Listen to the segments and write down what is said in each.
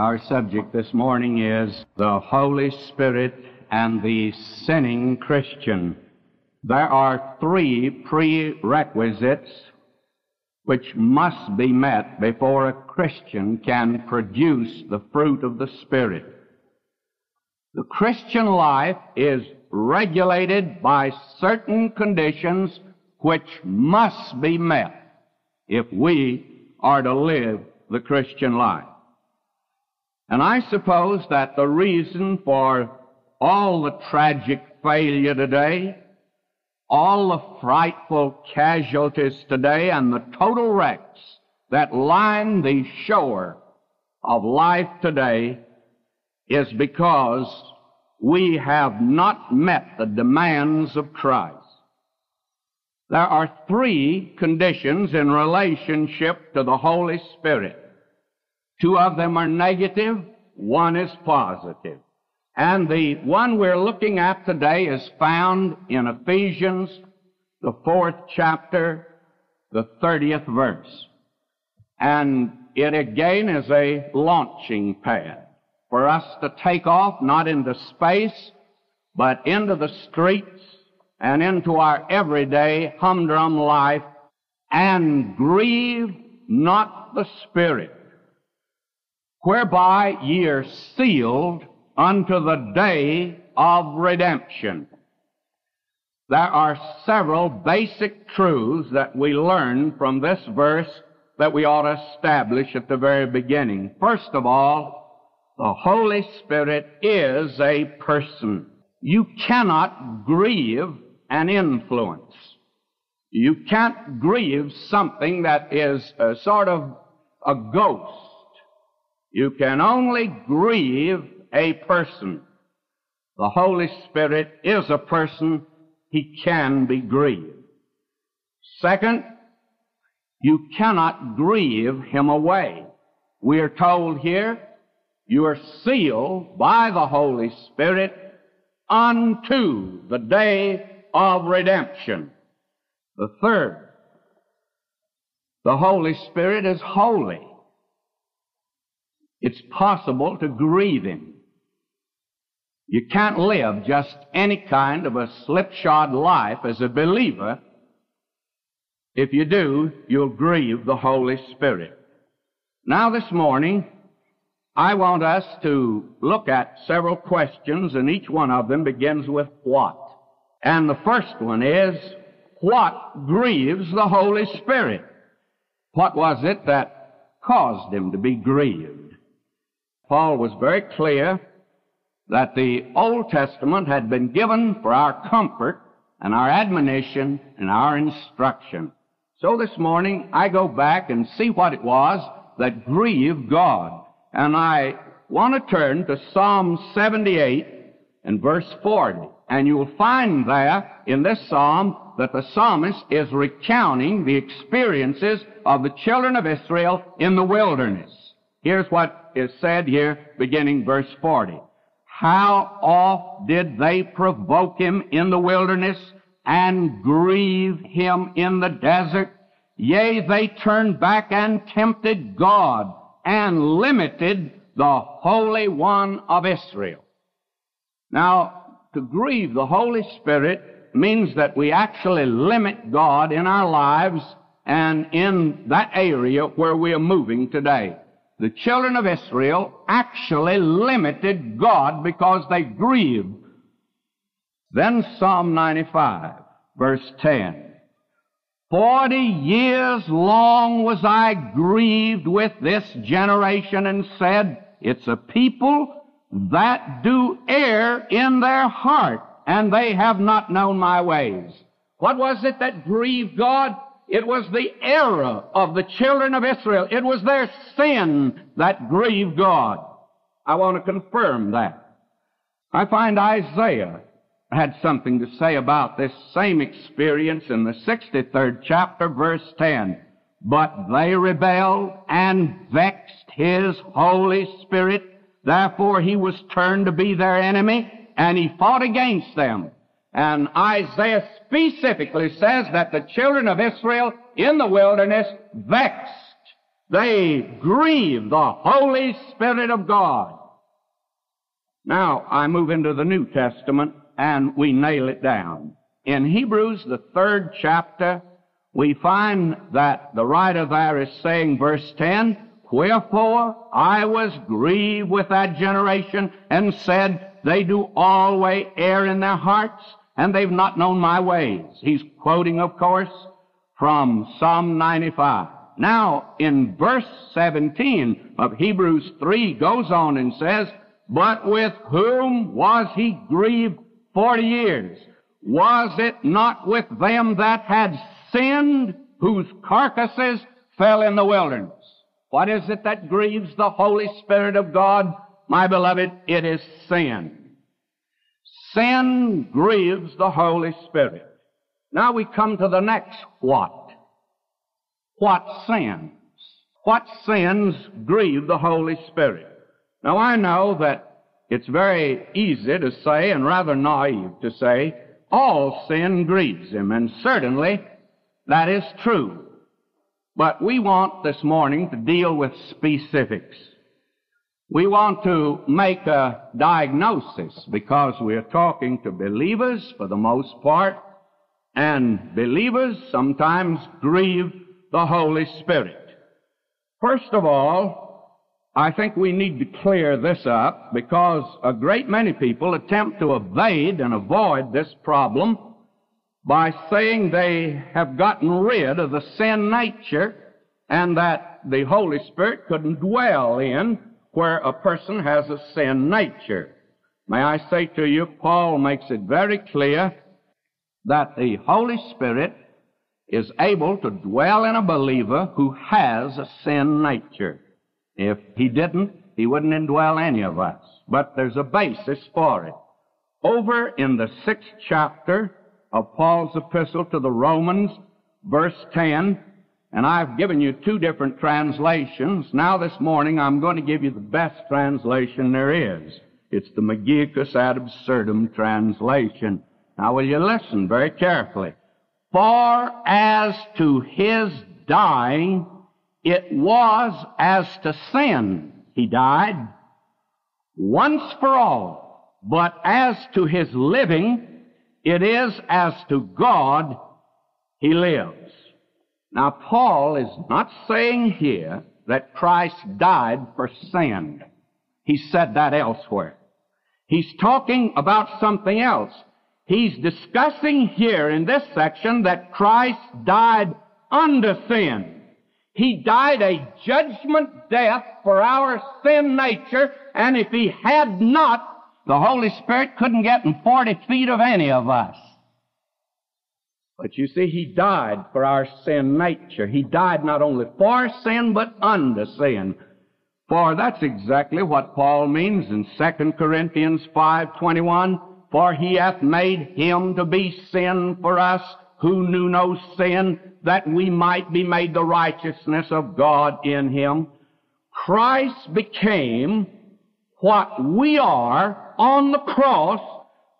Our subject this morning is the Holy Spirit and the sinning Christian. There are three prerequisites which must be met before a Christian can produce the fruit of the Spirit. The Christian life is regulated by certain conditions which must be met if we are to live the Christian life. And I suppose that the reason for all the tragic failure today, all the frightful casualties today, and the total wrecks that line the shore of life today is because we have not met the demands of Christ. There are three conditions in relationship to the Holy Spirit. Two of them are negative, one is positive. And the one we're looking at today is found in Ephesians, the fourth chapter, the 30th verse. And it again is a launching pad for us to take off not into space, but into the streets and into our everyday humdrum life and grieve not the Spirit whereby ye are sealed unto the day of redemption. There are several basic truths that we learn from this verse that we ought to establish at the very beginning. First of all, the Holy Spirit is a person. You cannot grieve an influence. You can't grieve something that is a sort of a ghost you can only grieve a person. The Holy Spirit is a person. He can be grieved. Second, you cannot grieve him away. We are told here, you are sealed by the Holy Spirit unto the day of redemption. The third, the Holy Spirit is holy it's possible to grieve Him. You can't live just any kind of a slipshod life as a believer. If you do, you'll grieve the Holy Spirit. Now this morning, I want us to look at several questions and each one of them begins with what. And the first one is, what grieves the Holy Spirit? What was it that caused him to be grieved? Paul was very clear that the Old Testament had been given for our comfort and our admonition and our instruction. So this morning I go back and see what it was that grieved God. And I want to turn to Psalm 78 and verse 40. And you'll find there in this psalm that the psalmist is recounting the experiences of the children of Israel in the wilderness. Here's what is said here, beginning verse 40. How oft did they provoke him in the wilderness and grieve him in the desert? Yea, they turned back and tempted God and limited the Holy One of Israel. Now, to grieve the Holy Spirit means that we actually limit God in our lives and in that area where we are moving today the children of Israel actually limited God because they grieved. Then Psalm 95, verse 10. Forty years long was I grieved with this generation and said, It's a people that do err in their heart, and they have not known my ways. What was it that grieved God? It was the error of the children of Israel. It was their sin that grieved God. I want to confirm that. I find Isaiah had something to say about this same experience in the 63rd chapter, verse 10. But they rebelled and vexed his Holy Spirit. Therefore he was turned to be their enemy and he fought against them. And Isaiah specifically says that the children of Israel in the wilderness vexed. They grieved the Holy Spirit of God. Now I move into the New Testament and we nail it down. In Hebrews, the third chapter, we find that the writer there is saying, verse 10, Wherefore I was grieved with that generation and said, They do always err in their hearts, and they've not known my ways. He's quoting, of course, from Psalm 95. Now, in verse 17 of Hebrews 3 goes on and says, But with whom was he grieved forty years? Was it not with them that had sinned, whose carcasses fell in the wilderness? What is it that grieves the Holy Spirit of God? My beloved, it is sin. Sin grieves the Holy Spirit. Now we come to the next what. What sins? What sins grieve the Holy Spirit? Now I know that it's very easy to say and rather naive to say all sin grieves him, and certainly that is true. But we want this morning to deal with specifics. We want to make a diagnosis because we are talking to believers for the most part, and believers sometimes grieve the Holy Spirit. First of all, I think we need to clear this up because a great many people attempt to evade and avoid this problem by saying they have gotten rid of the sin nature and that the Holy Spirit couldn't dwell in where a person has a sin nature. May I say to you, Paul makes it very clear that the Holy Spirit is able to dwell in a believer who has a sin nature. If he didn't, he wouldn't indwell any of us. But there's a basis for it. Over in the sixth chapter of Paul's epistle to the Romans, verse 10, and I've given you two different translations. Now this morning I'm going to give you the best translation there is. It's the Magicus ad absurdum translation. Now will you listen very carefully? For as to his dying, it was as to sin he died once for all, but as to his living, it is as to God he lives. Now Paul is not saying here that Christ died for sin. He said that elsewhere. He's talking about something else. He's discussing here in this section that Christ died under sin. He died a judgment death for our sin nature, and if He had not, the Holy Spirit couldn't get in 40 feet of any of us. But you see, He died for our sin nature. He died not only for sin, but under sin. For that's exactly what Paul means in 2 Corinthians 5.21. For He hath made Him to be sin for us who knew no sin, that we might be made the righteousness of God in him. Christ became what we are on the cross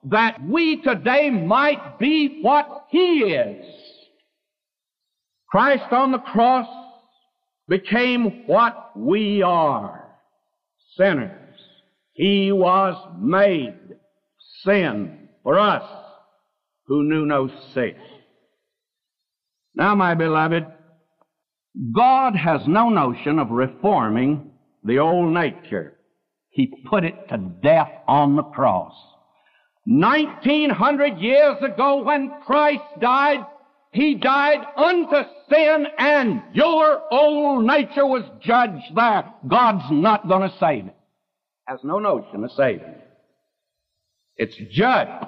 that we today might be what he is. Christ on the cross became what we are. Sinners. He was made sin for us who knew no sin. Now, my beloved, God has no notion of reforming the old nature. He put it to death on the cross. 1900 years ago when Christ died, He died unto sin and your old nature was judged there. God's not going to save it. Has no notion of saving it. It's judged.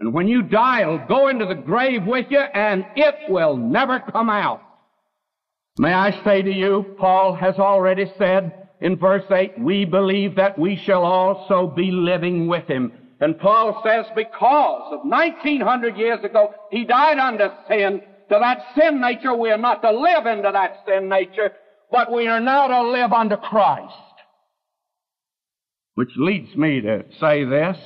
And when you die, it'll go into the grave with you and it will never come out. May I say to you, Paul has already said in verse 8, we believe that we shall also be living with him. And Paul says because of 1900 years ago, he died under sin, to that sin nature, we are not to live into that sin nature, but we are now to live under Christ. Which leads me to say this.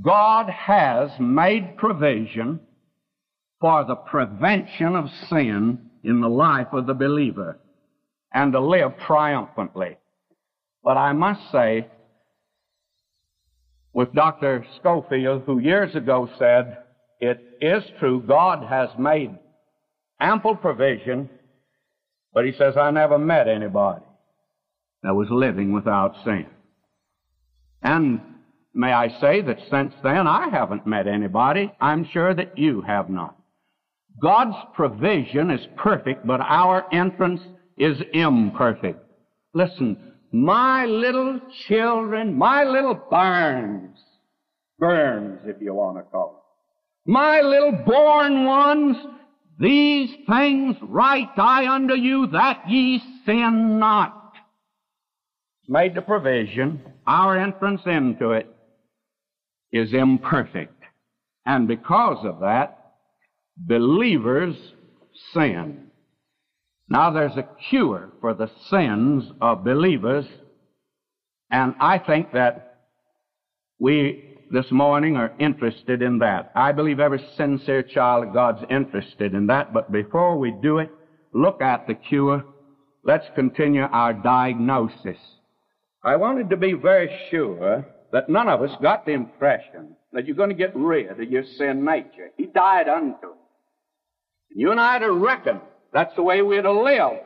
God has made provision for the prevention of sin in the life of the believer and to live triumphantly. But I must say, with Dr. Scofield, who years ago said, it is true, God has made ample provision, but he says, I never met anybody that was living without sin. And may I say that since then I haven't met anybody. I'm sure that you have not. God's provision is perfect, but our entrance is imperfect. Listen, my little children, my little barns, burns if you want to call it. My little born ones, these things write I unto you that ye sin not. Made the provision, our entrance into it is imperfect. And because of that, believers sin. Now there's a cure for the sins of believers, and I think that we this morning are interested in that. I believe every sincere child of God's interested in that, but before we do it, look at the cure. Let's continue our diagnosis. I wanted to be very sure that none of us got the impression that you're going to get rid of your sin nature. He died unto it. You and I to reckon that's the way we're to live.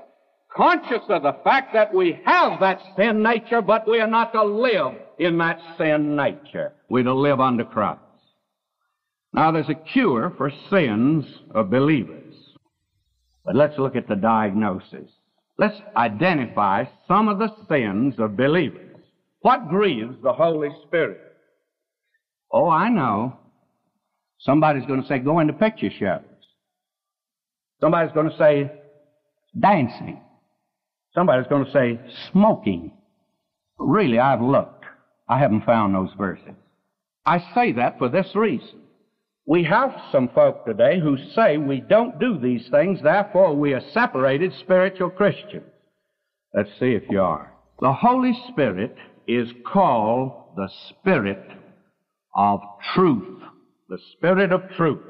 Conscious of the fact that we have that sin nature, but we are not to live in that sin nature. We're to live under Christ. Now there's a cure for sins of believers. But let's look at the diagnosis. Let's identify some of the sins of believers. What grieves the Holy Spirit? Oh, I know. Somebody's going to say, go into picture shows. Somebody's going to say dancing. Somebody's going to say smoking. Really, I've looked. I haven't found those verses. I say that for this reason. We have some folk today who say we don't do these things, therefore we are separated spiritual Christians. Let's see if you are. The Holy Spirit is called the Spirit of truth. The Spirit of truth.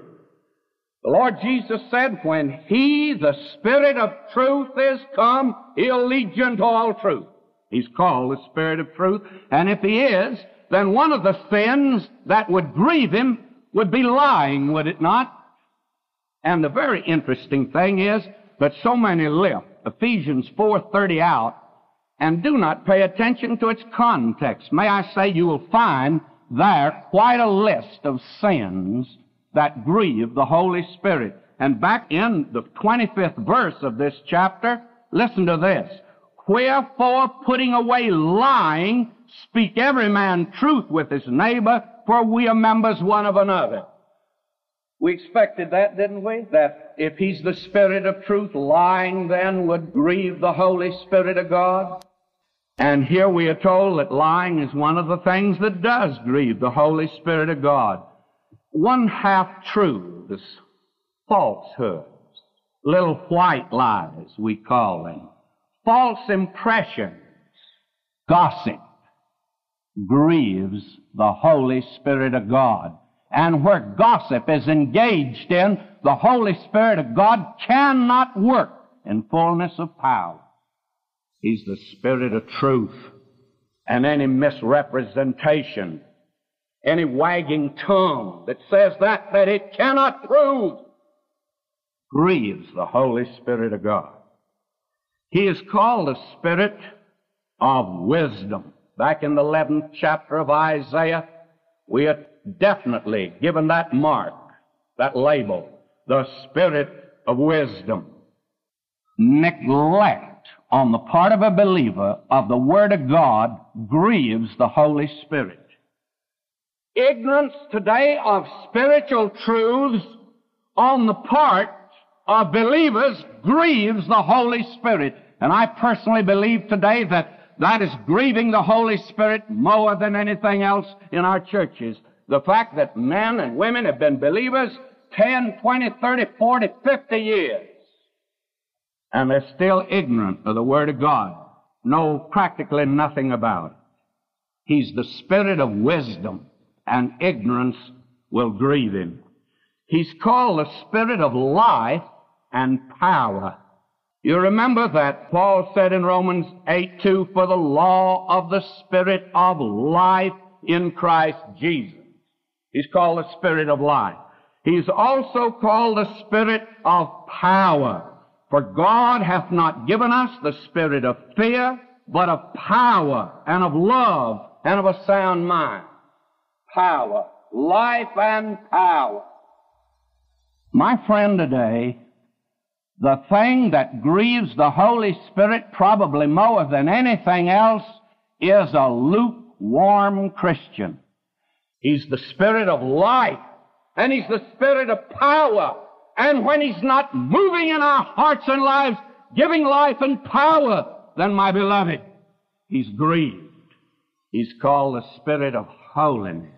The Lord Jesus said, when He, the Spirit of truth, is come, He'll lead you into all truth. He's called the Spirit of truth. And if He is, then one of the sins that would grieve Him would be lying, would it not? And the very interesting thing is that so many lift Ephesians 4.30 out and do not pay attention to its context. May I say you will find there quite a list of sins that grieve the Holy Spirit. And back in the 25th verse of this chapter, listen to this. Wherefore, putting away lying, speak every man truth with his neighbor, for we are members one of another. We expected that, didn't we? That if he's the Spirit of truth, lying then would grieve the Holy Spirit of God. And here we are told that lying is one of the things that does grieve the Holy Spirit of God one half truths, falsehoods, little white lies, we call them, false impressions, gossip, grieves the Holy Spirit of God. And where gossip is engaged in, the Holy Spirit of God cannot work in fullness of power. He's the Spirit of truth. And any misrepresentation any wagging tongue that says that that it cannot prove grieves the Holy Spirit of God. He is called the Spirit of wisdom. Back in the 11th chapter of Isaiah, we are definitely given that mark, that label, the Spirit of wisdom. Neglect on the part of a believer of the Word of God grieves the Holy Spirit ignorance today of spiritual truths on the part of believers grieves the Holy Spirit. And I personally believe today that that is grieving the Holy Spirit more than anything else in our churches. The fact that men and women have been believers 10, 20, 30, 40, 50 years, and they're still ignorant of the Word of God, know practically nothing about it. He's the Spirit of wisdom, and ignorance will grieve him. He's called the Spirit of life and power. You remember that Paul said in Romans 8 2, for the law of the Spirit of life in Christ Jesus. He's called the Spirit of life. He's also called the Spirit of power. For God hath not given us the spirit of fear, but of power and of love and of a sound mind. Power. Life and power. My friend today, the thing that grieves the Holy Spirit probably more than anything else is a lukewarm Christian. He's the spirit of life, and he's the spirit of power. And when he's not moving in our hearts and lives, giving life and power, then my beloved, he's grieved. He's called the spirit of holiness.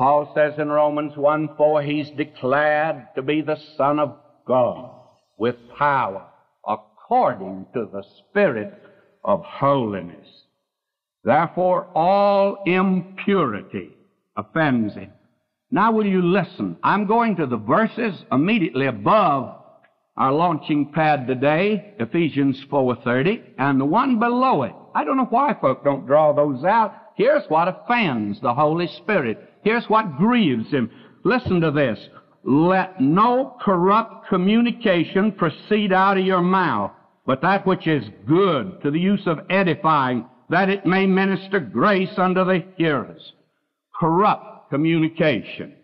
Paul says in Romans 1 4, he's declared to be the Son of God with power according to the Spirit of holiness. Therefore, all impurity offends him. Now will you listen? I'm going to the verses immediately above our launching pad today, Ephesians 4.30, and the one below it. I don't know why folk don't draw those out. Here's what offends the Holy Spirit. Here's what grieves Him. Listen to this. Let no corrupt communication proceed out of your mouth, but that which is good to the use of edifying, that it may minister grace unto the hearers. Corrupt communication.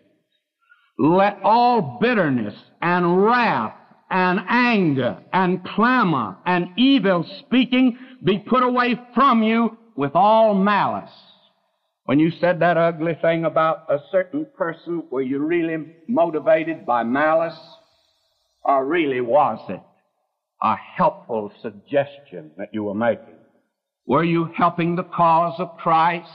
Let all bitterness and wrath and anger and clamor and evil speaking be put away from you with all malice. When you said that ugly thing about a certain person, were you really motivated by malice? Or really was it a helpful suggestion that you were making? Were you helping the cause of Christ?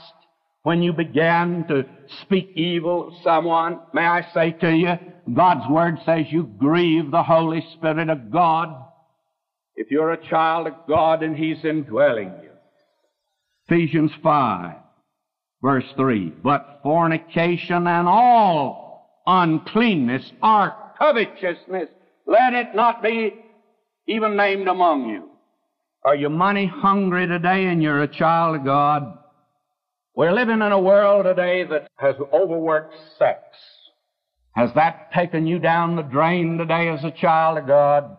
When you began to speak evil of someone, may I say to you, God's Word says you grieve the Holy Spirit of God. If you're a child of God and He's indwelling you. Ephesians 5, verse 3. But fornication and all uncleanness or covetousness, let it not be even named among you. Are you money hungry today and you're a child of God? We're living in a world today that has overworked sex. Has that taken you down the drain today as a child of God?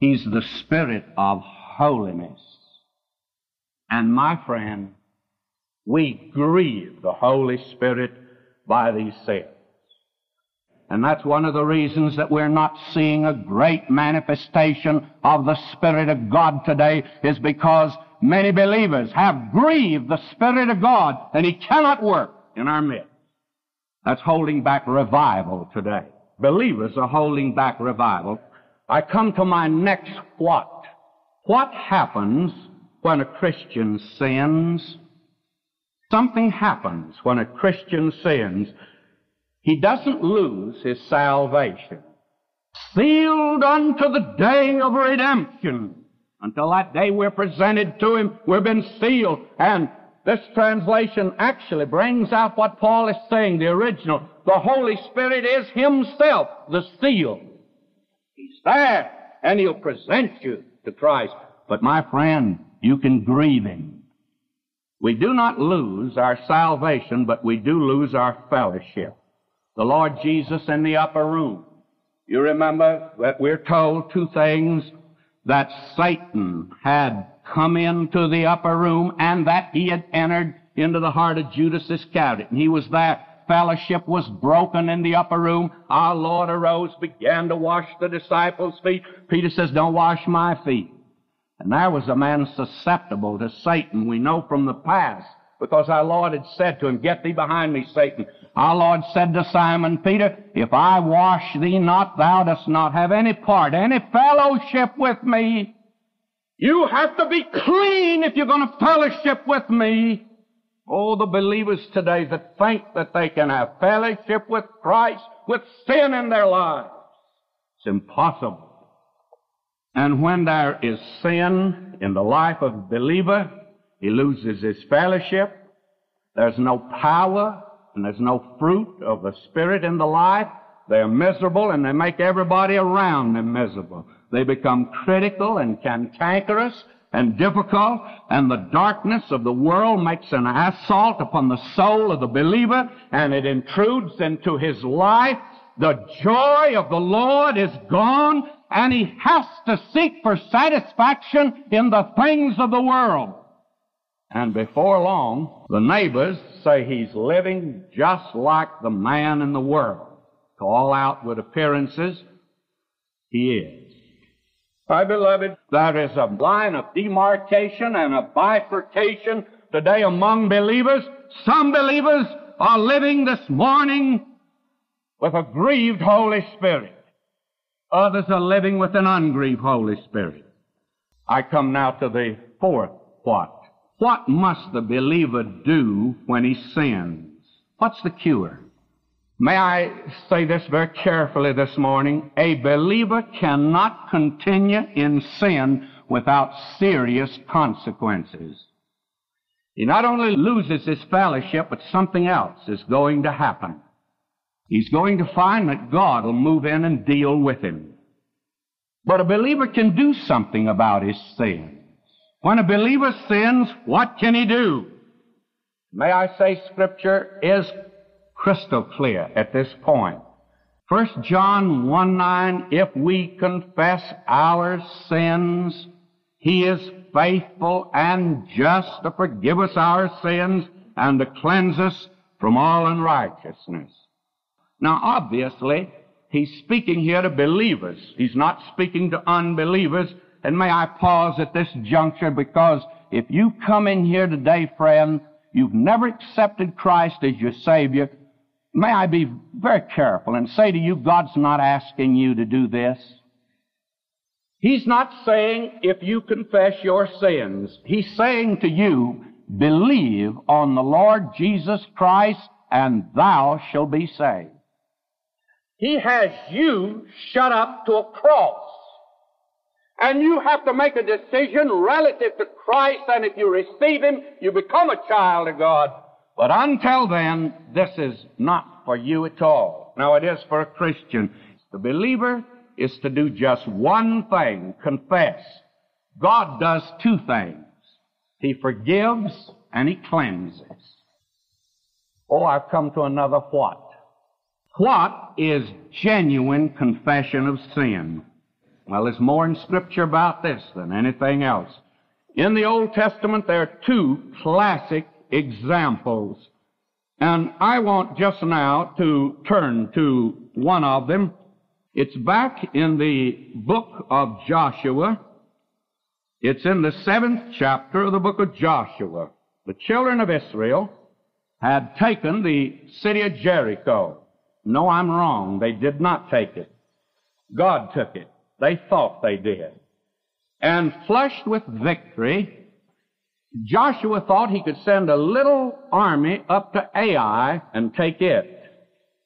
He's the Spirit of holiness. And my friend, we grieve the Holy Spirit by these sins. And that's one of the reasons that we're not seeing a great manifestation of the Spirit of God today is because many believers have grieved the Spirit of God and He cannot work in our midst. That's holding back revival today. Believers are holding back revival. I come to my next what. What happens when a Christian sins? Something happens when a Christian sins. He doesn't lose his salvation. Sealed unto the day of redemption. Until that day we're presented to Him, we've been sealed. And this translation actually brings out what Paul is saying, the original. The Holy Spirit is Himself, the seal. He's there, and He'll present you to Christ. But my friend, you can grieve Him. We do not lose our salvation, but we do lose our fellowship. The Lord Jesus in the upper room. You remember that we're told two things that Satan had come into the upper room and that he had entered into the heart of Judas Iscariot. And he was there. Fellowship was broken in the upper room. Our Lord arose, began to wash the disciples' feet. Peter says, don't wash my feet. And there was a man susceptible to Satan. We know from the past because our Lord had said to him, Get thee behind me, Satan. Our Lord said to Simon Peter, If I wash thee not, thou dost not have any part, any fellowship with me. You have to be clean if you're going to fellowship with me. Oh, the believers today that think that they can have fellowship with Christ with sin in their lives. It's impossible. And when there is sin in the life of a believer, he loses his fellowship. There's no power and there's no fruit of the Spirit in the life. They're miserable and they make everybody around them miserable. They become critical and cantankerous and difficult, and the darkness of the world makes an assault upon the soul of the believer, and it intrudes into his life. The joy of the Lord is gone, and he has to seek for satisfaction in the things of the world. And before long, the neighbors say he's living just like the man in the world. To all outward appearances, he is. My beloved, there is a line of demarcation and a bifurcation today among believers. Some believers are living this morning with a grieved Holy Spirit. Others are living with an ungrieved Holy Spirit. I come now to the fourth what. What must the believer do when he sins? What's the cure? May I say this very carefully this morning? A believer cannot continue in sin without serious consequences. He not only loses his fellowship, but something else is going to happen. He's going to find that God will move in and deal with him. But a believer can do something about his sin. When a believer sins, what can he do? May I say scripture is crystal clear at this point. 1 John 1 9, if we confess our sins, he is faithful and just to forgive us our sins and to cleanse us from all unrighteousness. Now obviously, he's speaking here to believers. He's not speaking to unbelievers and may I pause at this juncture because if you come in here today, friend, you've never accepted Christ as your Savior, may I be very careful and say to you, God's not asking you to do this. He's not saying if you confess your sins. He's saying to you, believe on the Lord Jesus Christ and thou shalt be saved. He has you shut up to a cross. And you have to make a decision relative to Christ, and if you receive Him, you become a child of God. But until then, this is not for you at all. Now it is for a Christian. The believer is to do just one thing, confess. God does two things. He forgives and He cleanses. Oh, I've come to another what. What is genuine confession of sin? Well, there's more in Scripture about this than anything else. In the Old Testament, there are two classic examples. And I want just now to turn to one of them. It's back in the book of Joshua. It's in the seventh chapter of the book of Joshua. The children of Israel had taken the city of Jericho. No, I'm wrong. They did not take it. God took it. They thought they did. And flushed with victory, Joshua thought he could send a little army up to Ai and take it.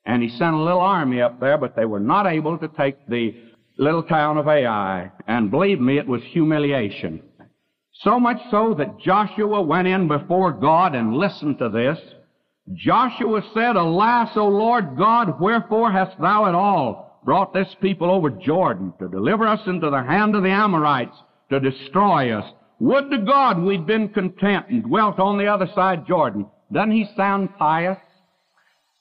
And he sent a little army up there, but they were not able to take the little town of Ai. And believe me, it was humiliation. So much so that Joshua went in before God and listened to this. Joshua said, Alas, O Lord God, wherefore hast thou at all brought this people over Jordan to deliver us into the hand of the Amorites to destroy us. Would to God we'd been content and dwelt on the other side Jordan. Doesn't he sound pious?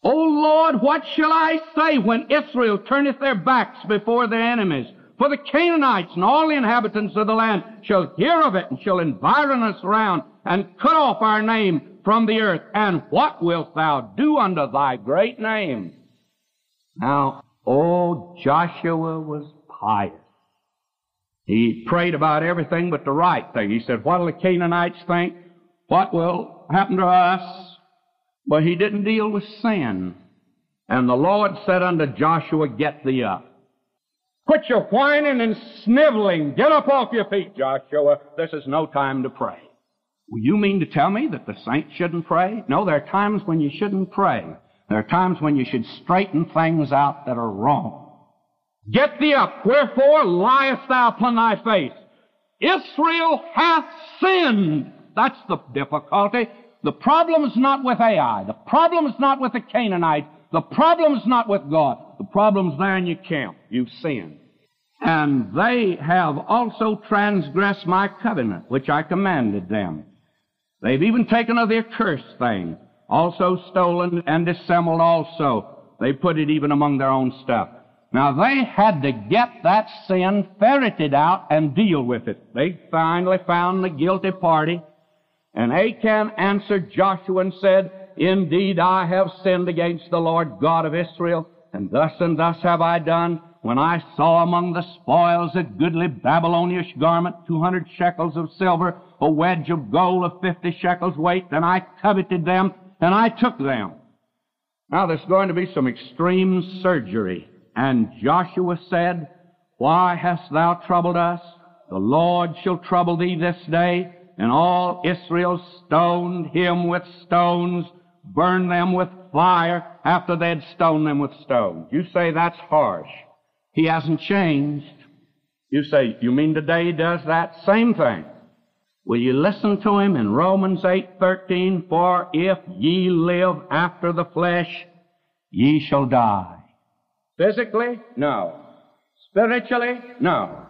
O Lord, what shall I say when Israel turneth their backs before their enemies? For the Canaanites and all the inhabitants of the land shall hear of it and shall environ us round and cut off our name from the earth. And what wilt thou do unto thy great name? Now, old Joshua was pious. He prayed about everything but the right thing. He said, what'll the Canaanites think? What will happen to us? But he didn't deal with sin. And the Lord said unto Joshua, get thee up. Quit your whining and sniveling. Get up off your feet, Joshua. This is no time to pray. You mean to tell me that the saints shouldn't pray? No, there are times when you shouldn't pray. There are times when you should straighten things out that are wrong. Get thee up. Wherefore liest thou upon thy face? Israel hath sinned. That's the difficulty. The problem is not with Ai. The problem is not with the Canaanites. The problem is not with God. The problem's there in your camp. You've sinned. And they have also transgressed my covenant, which I commanded them. They've even taken of the accursed thing, also stolen and dissembled also. They put it even among their own stuff. Now they had to get that sin ferreted out and deal with it. They finally found the guilty party. And Achan answered Joshua and said, Indeed, I have sinned against the Lord God of Israel, and thus and thus have I done. When I saw among the spoils a goodly Babylonish garment, two hundred shekels of silver, a wedge of gold of fifty shekels weight, and I coveted them, and I took them. Now there's going to be some extreme surgery. And Joshua said, Why hast thou troubled us? The Lord shall trouble thee this day. And all Israel stoned him with stones, burned them with fire after they'd stoned them with stones. You say that's harsh. He hasn't changed. You say, you mean today he does that? Same thing. Will you listen to him in Romans 8:13? For if ye live after the flesh, ye shall die. Physically? No. Spiritually? No.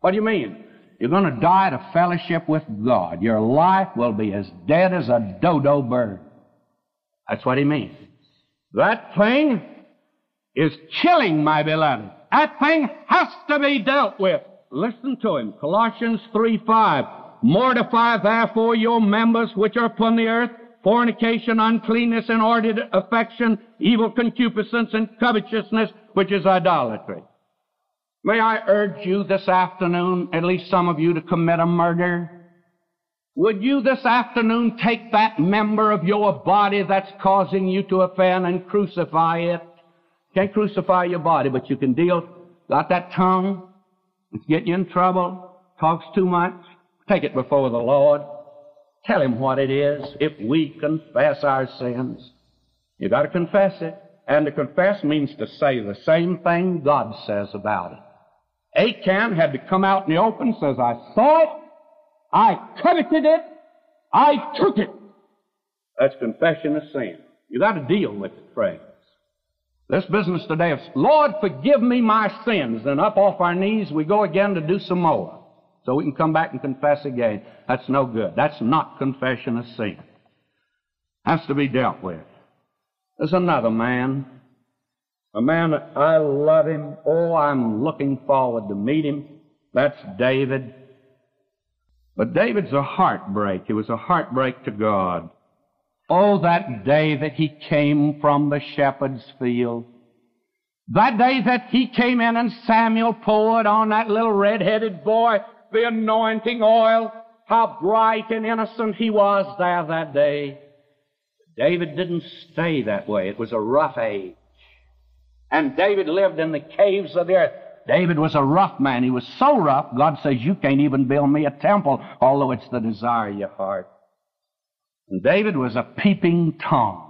What do you mean? You're going to die to fellowship with God. Your life will be as dead as a dodo bird. That's what he means. That thing is chilling, my beloved. That thing has to be dealt with. Listen to him. Colossians 3 5. Mortify therefore your members which are upon the earth, fornication, uncleanness, inordinate affection, evil concupiscence, and covetousness, which is idolatry. May I urge you this afternoon, at least some of you, to commit a murder? Would you this afternoon take that member of your body that's causing you to offend and crucify it? Can't crucify your body, but you can deal. Got that tongue? It's getting you in trouble. Talks too much. Take it before the Lord. Tell Him what it is. If we confess our sins, you got to confess it. And to confess means to say the same thing God says about it. Achan had to come out in the open, says, I saw it, I coveted it, I took it. That's confession of sin. You got to deal with it, friends. This business today of, Lord, forgive me my sins, and up off our knees we go again to do some more. So we can come back and confess again. That's no good. That's not confession of sin. Has to be dealt with. There's another man a man, that I love him. Oh, I'm looking forward to meet him. That's David. But David's a heartbreak. He was a heartbreak to God. Oh, that day that he came from the shepherd's field. That day that he came in and Samuel poured on that little red-headed boy the anointing oil. How bright and innocent he was there that day. David didn't stay that way. It was a rough age. And David lived in the caves of the earth. David was a rough man. He was so rough, God says, You can't even build me a temple, although it's the desire of your heart. And David was a peeping Tom.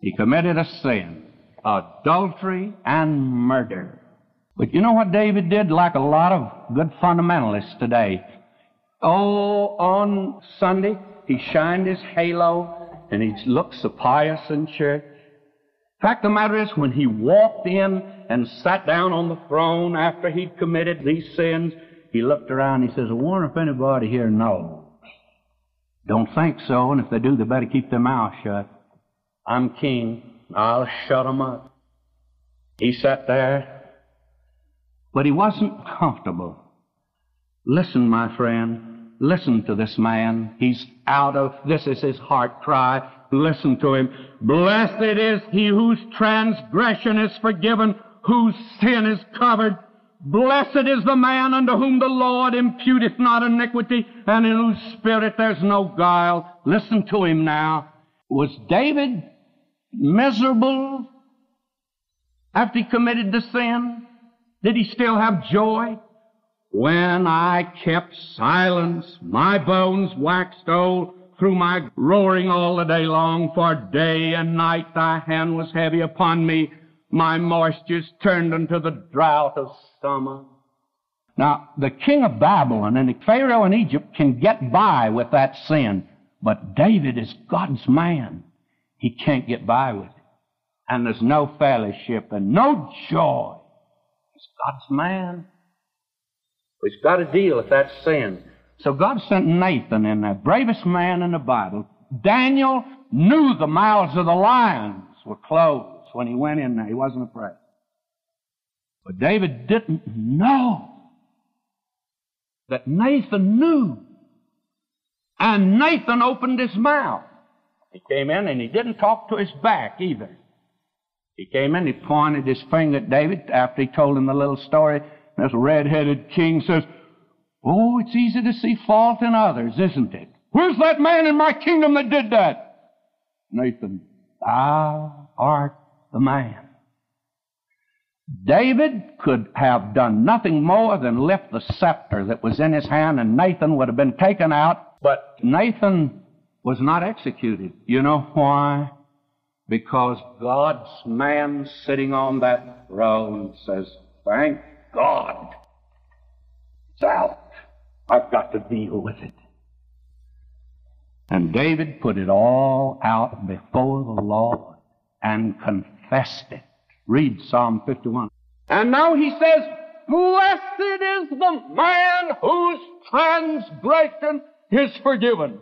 He committed a sin, adultery and murder. But you know what David did, like a lot of good fundamentalists today? Oh, on Sunday, he shined his halo and he looked so pious in church. Fact of the matter is, when he walked in and sat down on the throne after he'd committed these sins, he looked around and he says, I wonder if anybody here knows. Don't think so, and if they do, they better keep their mouth shut. I'm king. I'll shut 'em up. He sat there, but he wasn't comfortable. Listen, my friend. Listen to this man. He's out of, this is his heart cry. Listen to him. Blessed is he whose transgression is forgiven, whose sin is covered. Blessed is the man unto whom the Lord imputeth not iniquity, and in whose spirit there's no guile. Listen to him now. Was David miserable after he committed the sin? Did he still have joy? When I kept silence, my bones waxed old through my roaring all the day long, for day and night thy hand was heavy upon me. My moistures turned into the drought of summer. Now, the king of Babylon and the Pharaoh in Egypt can get by with that sin, but David is God's man. He can't get by with it. And there's no fellowship and no joy. God's man. He's got to deal with that sin. So God sent Nathan in there, bravest man in the Bible. Daniel knew the mouths of the lions were closed when he went in there. He wasn't afraid. But David didn't know that Nathan knew. And Nathan opened his mouth. He came in and he didn't talk to his back either. He came in, he pointed his finger at David after he told him the little story. This red-headed king says, Oh, it's easy to see fault in others, isn't it? Where's that man in my kingdom that did that? Nathan, thou art the man. David could have done nothing more than lift the scepter that was in his hand and Nathan would have been taken out, but Nathan was not executed. You know why? Because God's man sitting on that throne says, thank God. It's out. I've got to deal with it. And David put it all out before the Lord and confessed it. Read Psalm 51. And now he says, Blessed is the man whose transgression is forgiven.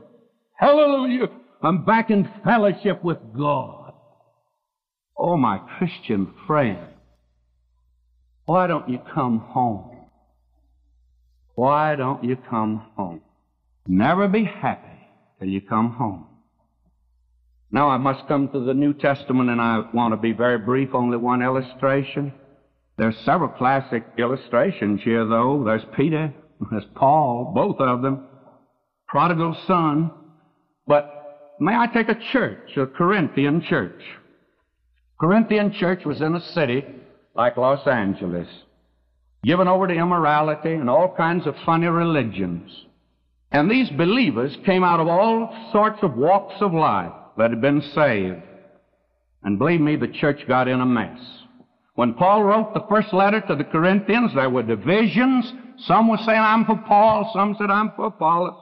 Hallelujah. I'm back in fellowship with God. Oh, my Christian friend, why don't you come home? Why don't you come home? Never be happy till you come home. Now I must come to the New Testament and I want to be very brief, only one illustration. There's several classic illustrations here though. There's Peter, there's Paul, both of them. Prodigal son. But may I take a church, a Corinthian church? Corinthian church was in a city like Los Angeles given over to immorality and all kinds of funny religions. And these believers came out of all sorts of walks of life that had been saved. And believe me, the church got in a mess. When Paul wrote the first letter to the Corinthians, there were divisions. Some were saying, I'm for Paul. Some said, I'm for Apollos.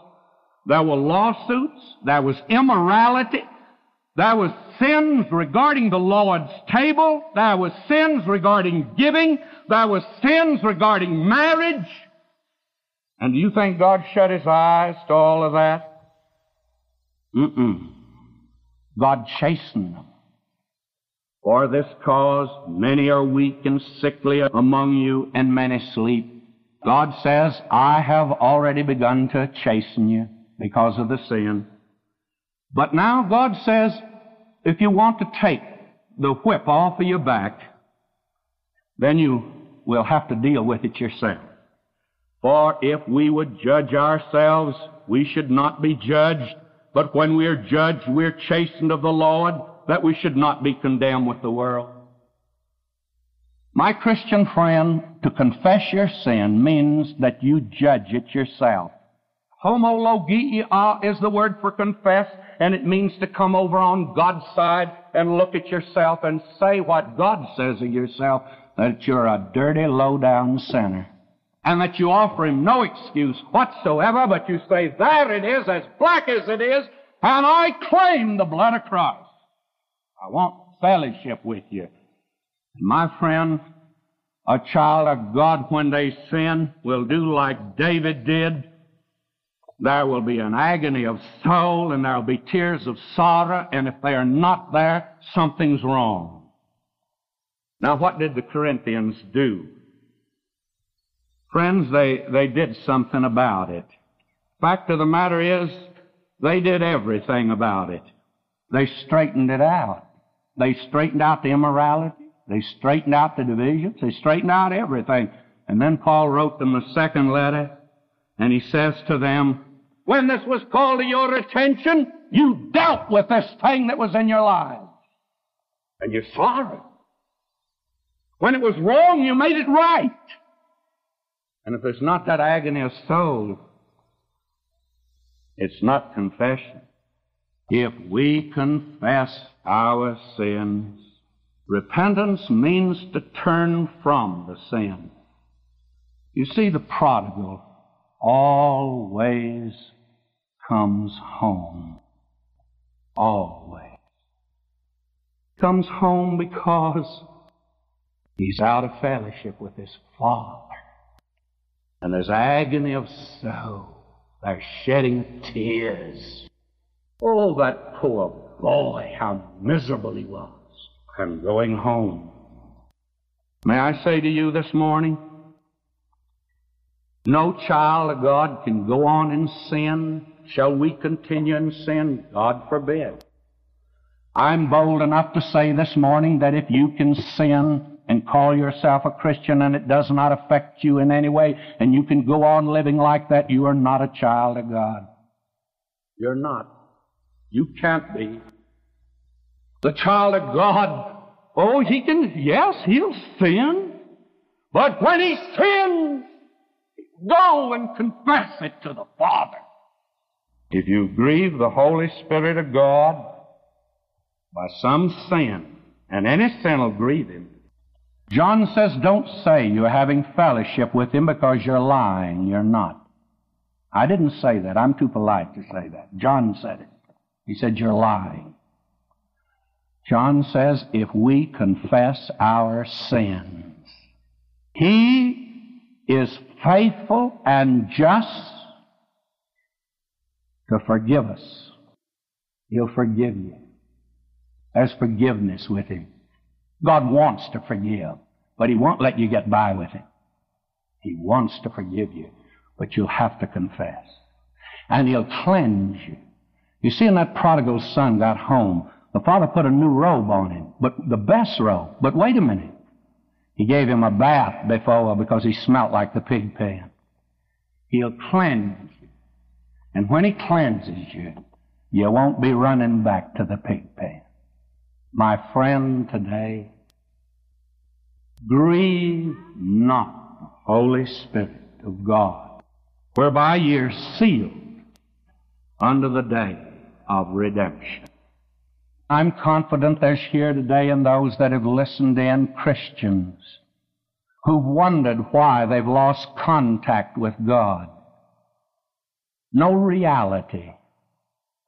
There were lawsuits. There was immorality. There was sins regarding the Lord's table. There was sins regarding giving. There was sins regarding marriage. And do you think God shut his eyes to all of that? Mm-mm. God chastened them. For this cause many are weak and sickly among you, and many sleep. God says, I have already begun to chasten you because of the sin. But now God says, if you want to take the whip off of your back, then you will have to deal with it yourself. For if we would judge ourselves, we should not be judged. But when we are judged, we are chastened of the Lord, that we should not be condemned with the world. My Christian friend, to confess your sin means that you judge it yourself. Homologia is the word for confess, and it means to come over on God's side and look at yourself and say what God says of yourself, that you're a dirty, low-down sinner. And that you offer Him no excuse whatsoever, but you say, there it is, as black as it is, and I claim the blood of Christ. I want fellowship with you. My friend, a child of God, when they sin, will do like David did there will be an agony of soul and there will be tears of sorrow, and if they are not there, something's wrong. Now, what did the Corinthians do? Friends, they, they did something about it. Fact of the matter is, they did everything about it. They straightened it out. They straightened out the immorality. They straightened out the divisions. They straightened out everything. And then Paul wrote them the second letter, and he says to them, when this was called to your attention, you dealt with this thing that was in your lives. And you saw it. When it was wrong, you made it right. And if there's not that agony of soul, it's not confession. If we confess our sins, repentance means to turn from the sin. You see, the prodigal always comes home. Always. Comes home because he's out of fellowship with his Father. And there's agony of soul. There's shedding tears. Oh, that poor boy, how miserable he was. And going home. May I say to you this morning, no child of God can go on in sin. Shall we continue in sin? God forbid. I'm bold enough to say this morning that if you can sin and call yourself a Christian and it does not affect you in any way, and you can go on living like that, you are not a child of God. You're not. You can't be. The child of God, oh, he can, yes, he'll sin. But when he sins, Go and confess it to the Father. If you grieve the Holy Spirit of God by some sin, and any sin will grieve Him, John says, don't say you're having fellowship with Him because you're lying. You're not. I didn't say that. I'm too polite to say that. John said it. He said, you're lying. John says, if we confess our sins, He is faithful and just to forgive us. He'll forgive you. There's forgiveness with Him. God wants to forgive, but He won't let you get by with it. He wants to forgive you, but you'll have to confess. And He'll cleanse you. You see, when that prodigal son got home, the father put a new robe on him, but the best robe. But wait a minute. He gave him a bath before because he smelt like the pig pen. He'll cleanse you. And when he cleanses you, you won't be running back to the pig pen. My friend today, grieve not the Holy Spirit of God, whereby you're sealed under the day of redemption. I'm confident there's here today and those that have listened in Christians who've wondered why they've lost contact with God. No reality.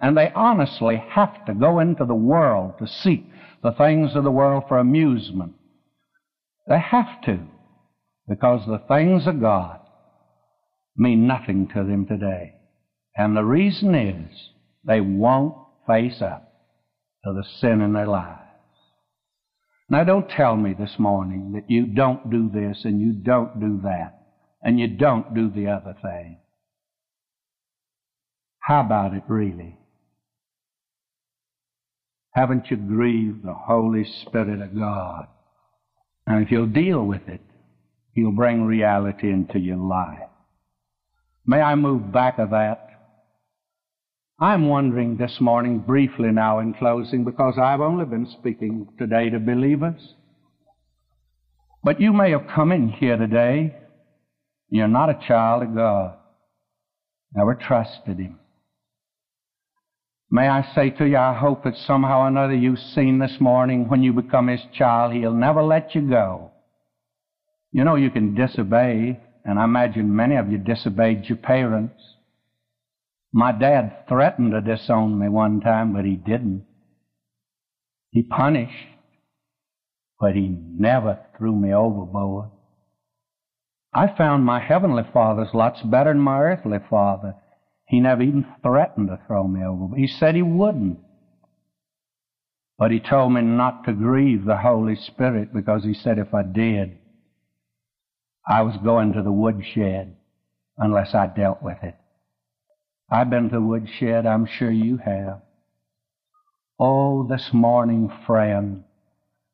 And they honestly have to go into the world to seek the things of the world for amusement. They have to, because the things of God mean nothing to them today. And the reason is they won't face up of the sin in their lives. Now, don't tell me this morning that you don't do this and you don't do that and you don't do the other thing. How about it really? Haven't you grieved the Holy Spirit of God? And if you'll deal with it, He'll bring reality into your life. May I move back of that I'm wondering this morning, briefly now in closing, because I've only been speaking today to believers. But you may have come in here today. You're not a child of God. Never trusted Him. May I say to you, I hope that somehow or another you've seen this morning when you become His child, He'll never let you go. You know, you can disobey, and I imagine many of you disobeyed your parents. My dad threatened to disown me one time, but he didn't. He punished, but he never threw me overboard. I found my heavenly father's lots better than my earthly father. He never even threatened to throw me overboard. He said he wouldn't. But he told me not to grieve the Holy Spirit because he said if I did, I was going to the woodshed unless I dealt with it. I've been to the woodshed, I'm sure you have. Oh, this morning, friend,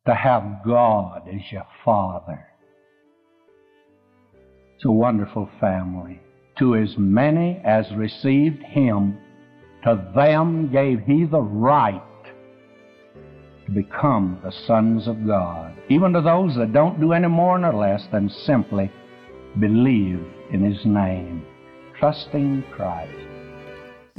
to have God as your Father. It's a wonderful family. To as many as received Him, to them gave He the right to become the sons of God. Even to those that don't do any more nor less than simply believe in His name, trusting Christ.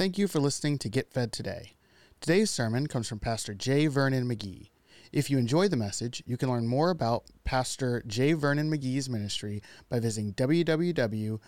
Thank you for listening to Get Fed Today. Today's sermon comes from Pastor J. Vernon McGee. If you enjoy the message, you can learn more about Pastor J. Vernon McGee's ministry by visiting www.ttb.org.